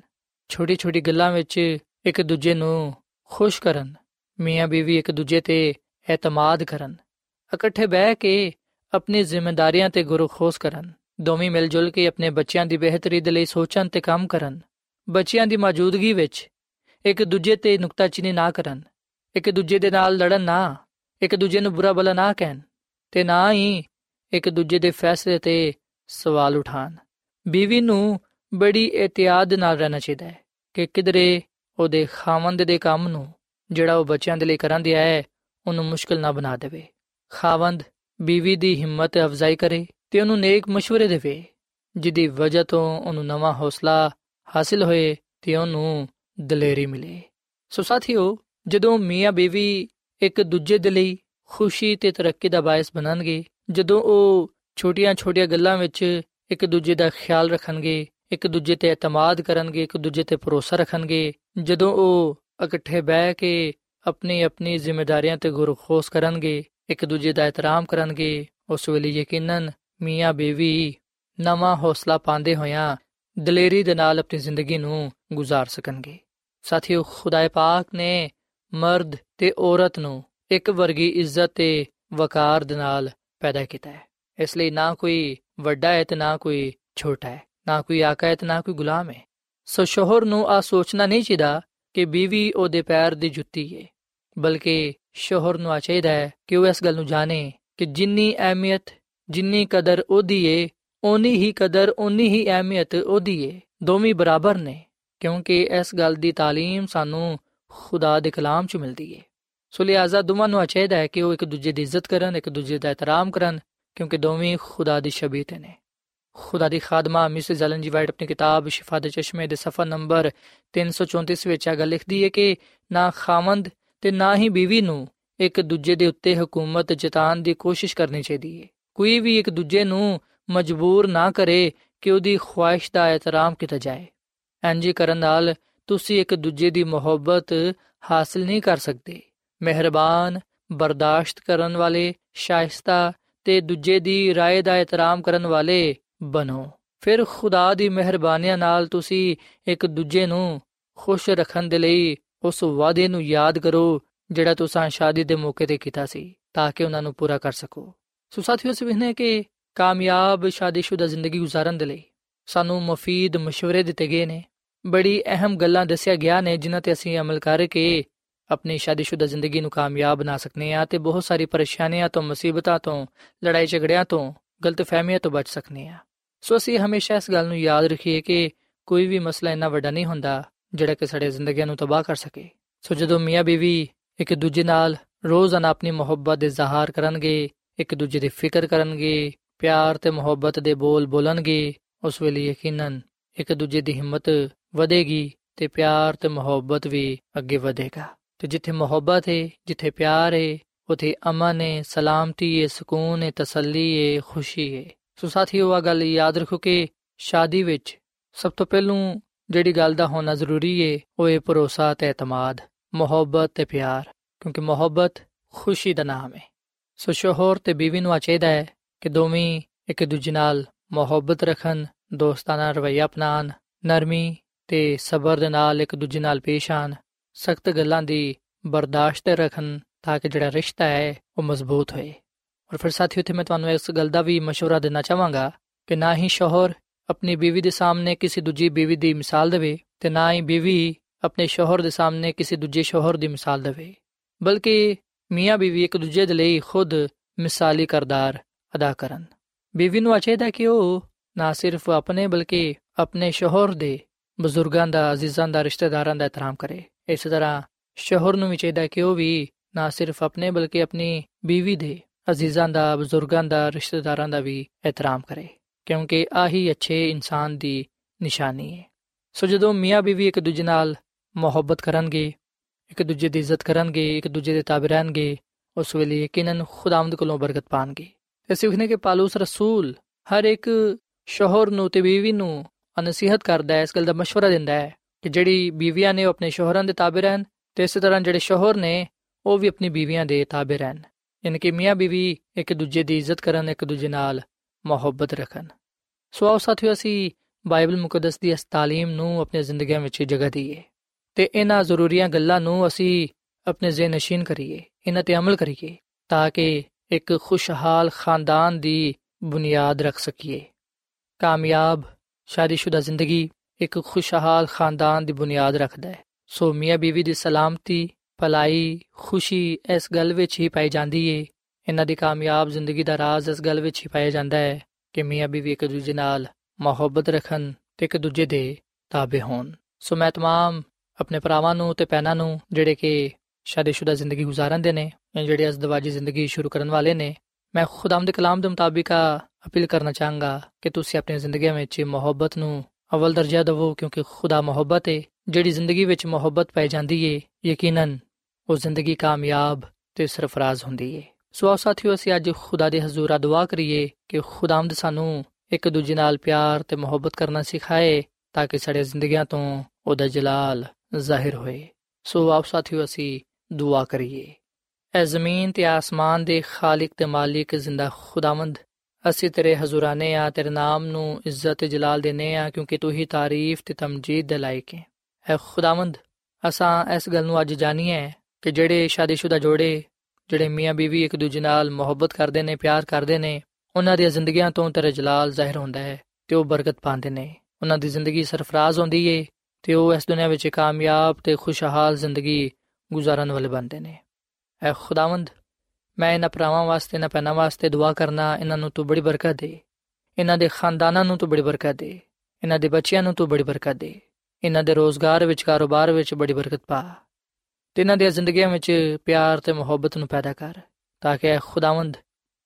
ਛੋਟੀ ਛੋਟੀ ਗੱਲਾਂ ਵਿੱਚ ਇੱਕ ਦੂਜੇ ਨੂੰ ਖੁਸ਼ ਕਰਨ, ਮੀਆਂ ਬੀਵੀ ਇੱਕ ਦੂਜੇ ਤੇ ਇਤਮਾਦ ਕਰਨ, ਇਕੱਠੇ ਬਹਿ ਕੇ ਆਪਣੀ ਜ਼ਿੰਮੇਵਾਰੀਆਂ ਤੇ ਗੁਰਖੋਸ ਕਰਨ। ਦੋਵੇਂ ਮਿਲ ਜੁਲ ਕੇ ਆਪਣੇ ਬੱਚਿਆਂ ਦੀ ਬਿਹਤਰੀ ਦੇ ਲਈ ਸੋਚਣ ਤੇ ਕੰਮ ਕਰਨ। ਬੱਚਿਆਂ ਦੀ ਮੌਜੂਦਗੀ ਵਿੱਚ ਇੱਕ ਦੂਜੇ ਤੇ ਨੁਕਤਾਚੀਨੀ ਨਾ ਕਰਨ। ਇੱਕ ਦੂਜੇ ਦੇ ਨਾਲ ਲੜਨ ਨਾ, ਇੱਕ ਦੂਜੇ ਨੂੰ ਬੁਰਾ ਭਲਾ ਨਾ ਕਹਿਣ ਤੇ ਨਾ ਹੀ ਇੱਕ ਦੂਜੇ ਦੇ ਫੈਸਲੇ ਤੇ ਸਵਾਲ ਉਠਾਣ ਬੀਵੀ ਨੂੰ ਬੜੀ ਇhtiyat ਨਾਲ ਰਹਿਣਾ ਚਾਹੀਦਾ ਹੈ ਕਿ ਕਿਧਰੇ ਉਹਦੇ ਖਾਵੰਦ ਦੇ ਕੰਮ ਨੂੰ ਜਿਹੜਾ ਉਹ ਬੱਚਿਆਂ ਦੇ ਲਈ ਕਰਨ ਦਿਆ ਹੈ, ਉਹਨੂੰ ਮੁਸ਼ਕਲ ਨਾ ਬਣਾ ਦੇਵੇ। ਖਾਵੰਦ ਬੀਵੀ ਦੀ ਹਿੰਮਤ ਅਫਜ਼ਾਈ ਕਰੇ ਤੇ ਉਹਨੂੰ ਨੇਕ مشਵਰੇ ਦੇਵੇ ਜਿੱਦੀ ਵਜ੍ਹਾ ਤੋਂ ਉਹਨੂੰ ਨਵਾਂ ਹੌਸਲਾ ਹਾਸਿਲ ਹੋਏ ਤੇ ਉਹਨੂੰ ਦਲੇਰੀ ਮਿਲੇ। ਸੋ ਸਾਥੀਓ, ਜਦੋਂ ਮੀਆਂ ਬੀਵੀ ਇੱਕ ਦੂਜੇ ਦੇ ਲਈ ਖੁਸ਼ੀ ਤੇ ਤਰੱਕੀ ਦਾ ਬਾਇਸ ਬਣਨਗੇ, ਜਦੋਂ ਉਹ ਛੋਟੀਆਂ-ਛੋਟੀਆਂ ਗੱਲਾਂ ਵਿੱਚ ਇੱਕ ਦੂਜੇ ਦਾ ਖਿਆਲ ਰੱਖਣਗੇ, ਇੱਕ ਦੂਜੇ ਤੇ ਇਤਮਾਦ ਕਰਨਗੇ, ਇੱਕ ਦੂਜੇ ਤੇ ਭਰੋਸਾ ਰੱਖਣਗੇ, ਜਦੋਂ ਉਹ ਇਕੱਠੇ ਬਹਿ ਕੇ ਆਪਣੀ ਆਪਣੀ ਜ਼ਿੰਮੇਵਾਰੀਆਂ ਤੇ ਗੁਰਖੋਸ ਕਰਨਗੇ, ਇੱਕ ਦੂਜੇ ਦਾ ਇਤਰਾਮ ਕਰਨਗੇ, ਉਸ ਵੇਲੇ ਯਕੀਨਨ ਮੀਆਂ ਬੀਵੀ ਨਵਾਂ ਹੌਸਲਾ ਪਾਉਂਦੇ ਹੋਇਆਂ ਦਲੇਰੀ ਦੇ ਨਾਲ ਆਪਣੀ ਜ਼ਿੰਦਗੀ ਨੂੰ گزار ਸਕਣਗੇ ਸਾਥੀਓ ਖੁਦਾਏ ਪਾਕ ਨੇ ਮਰਦ ਤੇ ਔਰਤ ਨੂੰ ਇੱਕ ਵਰਗੀ ਇੱਜ਼ਤ ਤੇ ਵਕਾਰ ਦੇ ਨਾਲ ਪੈਦਾ ਕੀਤਾ ਹੈ ਇਸ ਲਈ ਨਾ ਕੋਈ ਵੱਡਾ ਹੈ ਤੇ ਨਾ ਕੋਈ ਛੋਟਾ ਹੈ ਨਾ ਕੋਈ ਆਕਾ ਹੈ ਤੇ ਨਾ ਕੋਈ ਗੁਲਾਮ ਹੈ ਸੋ ਸ਼ੋਹਰ ਨੂੰ ਆ ਸੋਚਣਾ ਨਹੀਂ ਚਾਹੀਦਾ ਕਿ ਬੀਵੀ ਉਹਦੇ ਪੈਰ ਦੀ ਜੁੱਤੀ ਹੈ ਬਲਕਿ ਸ਼ੋਹਰ ਨੂੰ ਆ ਚਾਹੀਦਾ ਹੈ ਕਿ ਉਹ ਇਸ ਗੱਲ ਨੂੰ ਜਾਣੇ ਕਿ ਜਿੰਨੀ ਅਹਿਮੀਅਤ ਜਿੰਨੀ ਕਦਰ ਉਹਦੀ ਏ, ਓਨੀ ਹੀ ਕਦਰ, ਓਨੀ ਹੀ ਅਹਿਮੀਅਤ ਉਹਦੀ ਏ। ਦੋਵੇਂ ਬਰਾਬਰ ਨੇ, ਕਿਉਂਕਿ ਇਸ ਗੱਲ ਦੀ ਤਾਲੀਮ ਸਾਨੂੰ ਖੁਦਾ ਦੇ ਕਲਾਮ 'ਚ ਮਿਲਦੀ ਏ। ਸੋ ਲਿਆਜ਼ਾ ਦੋਵਾਂ ਨੂੰ ਚਾਹੀਦਾ ਹੈ ਕਿ ਉਹ ਇੱਕ ਦੂਜੇ ਦੀ ਇੱਜ਼ਤ ਕਰਨ, ਇੱਕ ਦੂਜੇ ਦਾ ਇਤਰਾਮ ਕਰਨ, ਕਿਉਂਕਿ ਦੋਵੇਂ ਖੁਦਾ ਦੀ ਸ਼ਬੀਤ ਨੇ। ਖੁਦਾ ਦੀ ਖਾਦਮਾ ਮਿਸਿਸ ਐਲਨ ਜੀ ਵਾਈਟ ਆਪਣੀ ਕਿਤਾਬ ਸ਼ਿਫਾ ਦੇ ਚਸ਼ਮੇ ਦੇ ਸਫਾ ਨੰਬਰ 334 ਵਿੱਚ ਆ ਗੱਲ ਲਿਖਦੀ ਹੈ ਕਿ ਨਾ ਖਾਵੰਦ ਤੇ ਨਾ ਹੀ ਬੀਵੀ ਨੂੰ ਇੱਕ ਦੂਜੇ ਦੇ ਉੱਤੇ ਹਕੂਮਤ ਜਤਾਨ ਦੀ ਕੋਸ਼ਿਸ਼ ਕਰਨੀ ਚਾਹੀਦੀ ਹੈ ਕੋਈ ਵੀ ਇੱਕ ਦੂਜੇ ਨੂੰ ਮਜਬੂਰ ਨਾ ਕਰੇ ਕਿ ਉਹਦੀ ਖੁਆਇਸ਼ ਦਾ ਇਤਰਾਮ ਕੀਤਾ ਜਾਏ ਇੰਜੀ ਕਰਨ ਨਾਲ ਤੁਸੀਂ ਇੱਕ ਦੂਜੇ ਦੀ ਮੁਹੱਬਤ ਹਾਸਲ ਨਹੀਂ ਕਰ ਸਕਦੇ ਮਿਹਰਬਾਨ ਬਰਦਾਸ਼ਤ ਕਰਨ ਵਾਲੇ ਸ਼ਾਇਸਤਾ ਤੇ ਦੂਜੇ ਦੀ رائے ਦਾ ਇਤਰਾਮ ਕਰਨ ਵਾਲੇ ਬਣੋ ਫਿਰ ਖੁਦਾ ਦੀ ਮਿਹਰਬਾਨੀਆਂ ਨਾਲ ਤੁਸੀਂ ਇੱਕ ਦੂਜੇ ਨੂੰ ਖੁਸ਼ ਰੱਖਣ ਦੇ ਲਈ ਉਸ ਵਾਅਦੇ ਨੂੰ ਯਾਦ ਕਰੋ ਜਿਹੜਾ ਤੁਸੀਂ ਸ਼ਾਦੀ ਦੇ ਮੌਕੇ ਤੇ ਕੀਤਾ ਸੀ ਤਾਂ ਕਿ ਉਹਨਾਂ ਨੂੰ ਪੂਰਾ ਕਰ ਸਕੋ ਸੋ ਸਾਥੀਓ ਸਵਿਹਨੇ ਕਿ ਕਾਮਯਾਬ ਸ਼ਾਦੀशुदा ਜ਼ਿੰਦਗੀ گزارਣ ਦੇ ਲਈ ਸਾਨੂੰ ਮਫੀਦ مشਵਰੇ ਦਿੱਤੇ ਗਏ ਨੇ। ਬੜੀ ਅਹਿਮ ਗੱਲਾਂ ਦੱਸਿਆ ਗਿਆ ਨੇ, ਜਿਨ੍ਹਾਂ ਤੇ ਅਸੀਂ ਅਮਲ ਕਰਕੇ ਆਪਣੀ ਸ਼ਾਦੀशुदा ਜ਼ਿੰਦਗੀ ਨੂੰ ਕਾਮਯਾਬ ਬਣਾ ਸਕਨੇ ਆ ਤੇ ਬਹੁਤ ਸਾਰੀ ਪਰੇਸ਼ਾਨੀਆਂ ਤੋਂ, ਮੁਸੀਬਤਾਂ ਤੋਂ ਲੜਾਈ ਝਗੜਿਆਂ ਤੋਂ, ਗਲਤਫਹਿਮੀਆਂ ਤੋਂ ਬਚ ਸਕਨੇ ਆ ਸੋ ਅਸੀਂ ਹਮੇਸ਼ਾ ਇਸ ਗੱਲ ਨੂੰ ਯਾਦ ਰੱਖੀਏ ਕਿ ਕੋਈ ਵੀ ਮਸਲਾ ਇੰਨਾ ਵੱਡਾ ਨਹੀਂ ਹੁੰਦਾ ਜਿਹੜਾ ਕਿ ਸਾਡੇ ਜ਼ਿੰਦਗੀਆਂ ਨੂੰ ਤਬਾਹ ਕਰ ਸਕੇ। ਸੋ ਜਦੋਂ ਮੀਆਂ ਬੀਵੀ ਇੱਕ ਦੂਜੇ ਨਾਲ ਰੋਜ਼ਾਨਾ ਆਪਣੀ ਮੁਹੱਬਤ ਦੇ ਜ਼ਹਾਰ ਕਰਨਗੇ ਇੱਕ ਦੂਜੇ ਦੀ ਫਿਕਰ ਕਰਨਗੇ, ਪਿਆਰ ਤੇ ਮੁਹੱਬਤ ਦੇ ਬੋਲ ਬੋਲਣਗੇ, ਉਸ ਵੇਲੇ ਯਕੀਨਨ ਇੱਕ ਦੂਜੇ ਦੀ ਹਿੰਮਤ ਵਧੇਗੀ ਤੇ ਪਿਆਰ ਤੇ ਮੁਹੱਬਤ ਵੀ ਅੱਗੇ ਵਧੇਗਾ। ਤੇ ਜਿੱਥੇ ਮੁਹੱਬਤ ਹੈ ਜਿੱਥੇ ਪਿਆਰ ਹੈ ਉਥੇ ਅਮਨ ਹੈ ਸਲਾਮਤੀ ਹੈ ਸਕੂਨ ਹੈ ਤਸੱਲੀ ਹੈ ਖੁਸ਼ੀ ਹੈ ਸੋ ਸਾਥੀਓ ਆ ਗੱਲ ਯਾਦ ਰੱਖੋ ਕਿ ਸ਼ਾਦੀ ਵਿੱਚ ਸਭ ਤੋਂ ਪਹਿਲੂ ਜਿਹੜੀ ਗੱਲ ਦਾ ਹੋਣਾ ਜ਼ਰੂਰੀ ਹੈ ਉਹ ਹੈ ਭਰੋਸਾ ਤੇ ਇਤਮਾਦ, ਮੁਹੱਬਤ ਤੇ ਪਿਆਰ, ਕਿਉਂਕਿ ਮੁਹੱਬਤ ਖੁਸ਼ੀ ਦਾ ਨਾਮ ਹੈ ਸੋ ਸ਼ੋਹਰ ਤੇ ਬੀਵੀ ਨੂੰ ਚਾਹੀਦਾ ਹੈ ਕਿ ਦੋਵੇਂ ਇੱਕ ਦੂਜੇ ਨਾਲ ਮੁਹੱਬਤ ਰੱਖਣ ਦੋਸਤਾਨਾ ਰਵਈਆ ਅਪਣਾਣ ਨਰਮੀ ਤੇ ਸਬਰ ਦੇ ਨਾਲ ਇੱਕ ਦੂਜੇ ਨਾਲ ਪੇਸ਼ ਆਣ ਸਖਤ ਗੱਲਾਂ ਦੀ ਬਰਦਾਸ਼ਤ ਰੱਖਣ ਤਾਂ ਕਿ ਜਿਹੜਾ ਰਿਸ਼ਤਾ ਹੈ ਉਹ ਮਜ਼ਬੂਤ ਹੋਏ ਔਰ ਫਿਰ ਸਾਥੀਓ ਤੇ ਮੈਂ ਤੁਹਾਨੂੰ ਇਸ ਗੱਲ ਦਾ ਵੀ مشورہ ਦੇਣਾ ਚਾਹਾਂਗਾ ਕਿ ਨਾ ਹੀ ਸ਼ੋਹਰ ਆਪਣੀ ਬੀਵੀ ਦੇ ਸਾਹਮਣੇ ਕਿਸੇ ਦੂਜੀ ਬੀਵੀ ਦੀ ਮਿਸਾਲ ਦੇਵੇ ਤੇ ਨਾ ਹੀ ਬੀਵੀ ਆਪਣੇ ਸ਼ੋਹਰ ਦੇ ਸਾਹਮਣੇ ਕਿਸੇ ਦੂਜੇ ਸ਼ੋਹਰ ਦੀ ਮਿਸਾਲ ਦੇਵੇ ਬਲਕਿ ਮੀਆਂ ਬੀਵੀ ਇੱਕ ਦੂਜੇ ਦੇ ਲਈ ਖੁਦ ਮਿਸਾਲੀ ਕਰਦਾਰ ਅਦਾ ਕਰਨ। ਬੀਵੀ ਨੂੰ ਚਾਹੀਦਾ ਕਿ ਉਹ ਨਾ ਸਿਰਫ ਆਪਣੇ ਬਲਕਿ ਆਪਣੇ ਸ਼ੋਹਰ ਦੇ ਬਜ਼ੁਰਗਾਂ ਦਾ, ਅਜ਼ੀਜ਼ਾਂ ਦਾ, ਰਿਸ਼ਤੇਦਾਰਾਂ ਦਾ ਇਤਰਾਮ ਕਰੇ। ਇਸ ਤਰ੍ਹਾਂ ਸ਼ੋਹਰ ਨੂੰ ਵੀ ਚਾਹੀਦਾ ਕਿ ਉਹ ਵੀ ਨਾ ਸਿਰਫ ਆਪਣੇ ਬਲਕਿ ਆਪਣੀ ਬੀਵੀ ਦੇ, ਅਜ਼ੀਜ਼ਾਂ ਦਾ, ਬਜ਼ੁਰਗਾਂ ਦਾ, ਰਿਸ਼ਤੇਦਾਰਾਂ ਦਾ ਵੀ ਇਤਰਾਮ ਕਰੇ, ਕਿਉਂਕਿ ਆਹੀ ਅੱਛੇ ਇਨਸਾਨ ਦੀ ਨਿਸ਼ਾਨੀ ਹੈ। ਸੋ ਜਦੋਂ ਮੀਆਂ ਬੀਵੀ ਇੱਕ ਦੂਜੇ ਨਾਲ ਮੁਹੱਬਤ ਕਰਨਗੇ ਇੱਕ ਦੂਜੇ ਦੀ ਇੱਜ਼ਤ ਕਰਨਗੇ ਇੱਕ ਦੂਜੇ ਦੇ ਤਾਬੇ ਰਹਿਣਗੇ ਉਸ ਵੇਲੇ ਯਕੀਨਨ ਖੁਦਾਵੰਦ ਕੋਲੋਂ ਬਰਕਤ ਪਾਣਗੇ ਤੇ ਸਿੱਖਨੇ ਕਿ ਪਾਲੂਸ ਰਸੂਲ ਹਰ ਇੱਕ ਸ਼ੋਹਰ ਨੂੰ ਤੇ ਬੀਵੀ ਨੂੰ ਨਸੀਹਤ ਕਰਦਾ ਹੈ ਇਸ ਗੱਲ ਦਾ مشورہ ਦਿੰਦਾ ਹੈ ਕਿ ਜਿਹੜੀ ਬੀਵੀਆਂ ਨੇ ਉਹ ਆਪਣੇ ਸ਼ੋਹਰਾਂ ਦੇ ਤਾਬੇ ਰਹਿਣ ਤੇ ਇਸੇ ਤਰ੍ਹਾਂ ਜਿਹੜੇ ਸ਼ੋਹਰ ਨੇ ਉਹ ਵੀ ਆਪਣੀ ਬੀਵੀਆਂ ਦੇ ਤਾਬੇ ਰਹਿਣ ਯਾਨੀ ਕਿ ਮੀਆਂ ਬੀਵੀ ਇੱਕ ਦੂਜੇ ਦੀ ਇੱਜ਼ਤ ਕਰਨ ਇੱਕ ਦੂਜੇ ਨਾਲ ਮੁਹੱਬਤ ਰੱਖਣ ਸੋ ਆਓ ਸਾਥੀਓ ਅਸੀਂ ਬਾਈਬਲ ਮੁਕੱਦਸ ਦੀ ਇਸ ਤਾਲੀਮ ਨੂੰ ਆਪਣੀ ਜ਼ਿੰਦਗੀਆਂ ਵਿੱਚ ਜਗ੍ਹਾ ਦਈਏ ਤੇ ਇਹਨਾਂ ਜ਼ਰੂਰੀਆਂ ਗੱਲਾਂ ਨੂੰ ਅਸੀਂ ਆਪਣੇ ਜ਼ਿਹਨ ਨਸ਼ੀਨ ਕਰੀਏ, ਇਹਨਾਂ ਤੇ ਅਮਲ ਕਰੀਏ, ਤਾਂ ਕਿ ਇੱਕ ਖੁਸ਼ਹਾਲ ਖਾਨਦਾਨ ਦੀ ਬੁਨਿਆਦ ਰੱਖ ਸਕੀਏ। ਕਾਮਯਾਬ, ਸ਼ਾਦੀशुदा ਜ਼ਿੰਦਗੀ ਇੱਕ ਖੁਸ਼ਹਾਲ ਖਾਨਦਾਨ ਦੀ ਬੁਨਿਆਦ ਰੱਖਦਾ ਹੈ। ਸੋ ਮੀਆਂ ਬੀਵੀ ਦੀ ਸਲਾਮਤੀ, ਭਲਾਈ, ਖੁਸ਼ੀ ਇਸ ਗੱਲ ਵਿੱਚ ਹੀ ਪਾਈ ਜਾਂਦੀ ਏ। ਇਹਨਾਂ ਦੀ ਕਾਮਯਾਬ ਜ਼ਿੰਦਗੀ ਦਾ ਰਾਜ਼ ਇਸ ਗੱਲ ਵਿੱਚ ਹੀ ਪਾਇਆ ਜਾਂਦਾ ਹੈ ਕਿ ਮੀਆਂ ਬੀਵੀ ਇੱਕ ਦੂਜੇ ਨਾਲ ਮੁਹੱਬਤ ਰੱਖਣ ਤੇ ਇੱਕ ਦੂਜੇ ਦੇ ਤਾਬੇ ਹੋਣ। ਸੋ ਮੈਂ तमाम ਆਪਣੇ ਭਰਾਵਾਂ ਨੂੰ ਤੇ ਪੈਨਾ ਨੂੰ, ਜਿਹੜੇ ਕਿ ਸ਼ਾਦੀशुदा ਜ਼ਿੰਦਗੀ گزارਦੇ ਨੇ ਜਾਂ ਜਿਹੜੇ ਅਜ਼ਦਵਾਜੀ ਜ਼ਿੰਦਗੀ ਸ਼ੁਰੂ ਕਰਨ ਵਾਲੇ ਨੇ, ਮੈਂ ਖੁਦਾਮ ਦੇ ਕਲਾਮ ਦੇ ਮੁਤਾਬਿਕ ਅਪੀਲ ਕਰਨਾ ਚਾਹਾਂਗਾ ਕਿ ਤੁਸੀਂ ਆਪਣੀ ਜ਼ਿੰਦਗੀ ਵਿੱਚ ਮੁਹੱਬਤ ਨੂੰ ਅਵਲ ਦਰਜਾ ਦਿਵੋ, ਕਿਉਂਕਿ ਖੁਦਾ ਮੁਹੱਬਤ ਹੈ ਜਿਹੜੀ ਜ਼ਿੰਦਗੀ ਵਿੱਚ ਮੁਹੱਬਤ ਪੈ ਜਾਂਦੀ ਏ, ਯਕੀਨਨ ਉਹ ਜ਼ਿੰਦਗੀ ਕਾਮਯਾਬ ਤੇ ਸਰਫਰਾਜ਼ ਹੁੰਦੀ ਏ। ਸੋ ਆਓ ਸਾਥੀਓ, ਅਸੀਂ ਅੱਜ ਖੁਦਾ ਦੇ ਹਜ਼ੂਰ ਦੁਆ ਕਰੀਏ ਕਿ ਖੁਦਾਮਦ ਸਾਨੂੰ ਇੱਕ ਦੂਜੇ ਨਾਲ ਪਿਆਰ ਤੇ ਮੁਹੱਬਤ ਕਰਨਾ ਸਿਖਾਏ, ਤਾਂ ਕਿ ਸਾਡੇ ਜ਼ਿੰਦਗੀਆਂ ਤੋਂ ਉਹਦਾ ਜਲਾਲ ਜ਼ਾਹਿਰ ਹੋਏ। ਸੋ ਆਓ ਸਾਥੀਓ, ਅਸੀਂ ਦੁਆ ਕਰੀਏ। ਐ ਜ਼ਮੀਨ ਤੇ ਆਸਮਾਨ ਦੇ ਖਾਲਕ ਤੇ ਮਾਲਿਕ ਜ਼ਿੰਦਾ ਖੁਦਾਵੰਦ। ਅਸੀਂ ਤੇਰੇ ਹਜ਼ੂਰਾਨੇ ਆ, ਤੇਰੇ ਨਾਮ ਨੂੰ ਇੱਜ਼ਤ ਤੇ ਜਲਾਲ ਦੇਨੇ ਆ, ਕਿਉਂਕਿ ਤੂੰ ਹੀ ਤਾਰੀਫ ਤੇ ਤਮਜੀਦ ਦੇ ਲਾਇਕ ਹੈ। ਐ ਖੁਦਾਵੰਦ, ਅਸਾਂ ਇਸ ਗੱਲ ਨੂੰ ਅੱਜ ਜਾਣੀਏ ਕਿ ਜਿਹੜੇ ਸ਼ਾਦੀशुदा ਜੋੜੇ, ਜਿਹੜੇ ਮੀਆਂ ਬੀਵੀ ਇੱਕ ਦੂਜੇ ਨਾਲ ਮੁਹੱਬਤ ਕਰਦੇ ਨੇ, ਪਿਆਰ ਕਰਦੇ ਨੇ, ਉਹਨਾਂ ਦੀਆਂ ਜ਼ਿੰਦਗੀਆਂ ਤੋਂ ਤੇਰਾ ਜਲਾਲ ਜ਼ਾਹਿਰ ਹੁੰਦਾ ਹੈ ਤੇ ਉਹ ਬਰਕਤ ਪਾਉਂਦੇ ਨੇ। ਉਹਨਾਂ ਦੀ ਜ਼ਿੰਦਗੀ ਸਰਫਰਾਜ਼ ਹੁੰਦੀ ਏ ਤੇ ਉਹ ਇਸ ਦੁਨੀਆ ਵਿੱਚ ਕਾਮਯਾਬ ਤੇ ਖੁਸ਼ਹਾਲ ਜ਼ਿੰਦਗੀ ਗੁਜ਼ਾਰਨ ਵਾਲੇ ਬਣਦੇ ਨੇ। ਐ ਖੁਦਾਵੰਦ, ਮੈਂ ਇਹਨਾਂ ਭਰਾਵਾਂ ਵਾਸਤੇ ਨਾ ਪੈਨਾ ਵਾਸਤੇ ਦੁਆ ਕਰਨਾ ਇਹਨਾਂ ਨੂੰ ਤੂੰ ਬੜੀ ਬਰਕਤ ਦੇ। ਇਹਨਾਂ ਦੇ ਖਾਨਦਾਨਾਂ ਨੂੰ ਤੂੰ ਬੜੀ ਬਰਕਤ ਦੇ। ਇਹਨਾਂ ਦੇ ਬੱਚਿਆਂ ਨੂੰ ਤੂੰ ਬੜੀ ਬਰਕਤ ਦੇ। ਇਹਨਾਂ ਦੇ ਰੋਜ਼ਗਾਰ ਵਿੱਚ, ਕਾਰੋਬਾਰ ਵਿੱਚ ਬੜੀ ਬਰਕਤ ਪਾ। ਤੇ ਇਹਨਾਂ ਦੀਆਂ ਜ਼ਿੰਦਗੀਆਂ ਵਿੱਚ ਪਿਆਰ ਤੇ ਮੁਹੱਬਤ ਨੂੰ ਪੈਦਾ ਕਰ, ਤਾਂ ਕਿ ਖੁਦਾਵੰਦ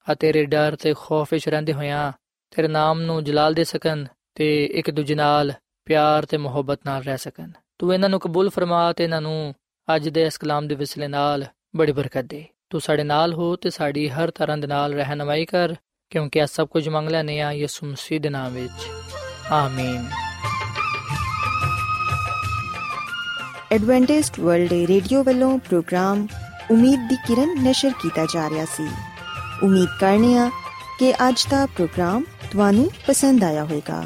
ਆ ਤੇਰੇ ਡਰ ਤੇ ਖੌਫ ਵਿੱਚ ਰਹਿੰਦੇ ਹੋਇਆਂ ਤੇਰੇ ਨਾਮ ਨੂੰ ਜਲਾਲ ਦੇ ਸਕਣ ਤੇ ਇੱਕ ਦੂਜੇ ਨਾਲ ਪਿਆਰ ਤੇ ਮੁਹੱਬਤ ਨਾਲ ਰਹਿ ਸਕਣ। ਤੂੰ ਇਹਨਾਂ ਨੂੰ ਕਬੂਲ ਫਰਮਾ ਤੇ ਇਹਨਾਂ ਨੂੰ ਅੱਜ ਦੇ ਇਸ ਕਲਾਮ ਦੇ ਵਿਸਲੇ ਨਾਲ ਬੜੀ ਬਰਕਤ ਦੇ। ਤੂੰ ਸਾਡੇ ਨਾਲ ਹੋ ਤੇ ਸਾਡੀ ਹਰ ਤਰ੍ਹਾਂ ਦੇ ਨਾਲ ਰਹਿਨਮਾਈ ਕਰ, ਕਿਉਂਕਿ ਇਹ ਸਭ ਕੁਝ ਮੰਗ ਲੈਨੇ ਆ ਯਿਸੂ ਮਸੀਹ ਦੇ ਨਾਮ ਵਿੱਚ। ਆਮੀਨ। ਐਡਵੈਂਟਿਸਟ ਵਰਲਡ ਰੇਡੀਓ ਵੱਲੋਂ ਪ੍ਰੋਗਰਾਮ ਉਮੀਦ ਦੀ ਕਿਰਨ ਨਿਸ਼ਰ ਕੀਤਾ ਜਾ ਰਿਹਾ ਸੀ। ਉਮੀਦ ਕਰਨੇ ਆ ਕਿ ਅੱਜ ਦਾ ਪ੍ਰੋਗਰਾਮ ਤੁਹਾਨੂੰ ਪਸੰਦ ਆਇਆ ਹੋਵੇਗਾ।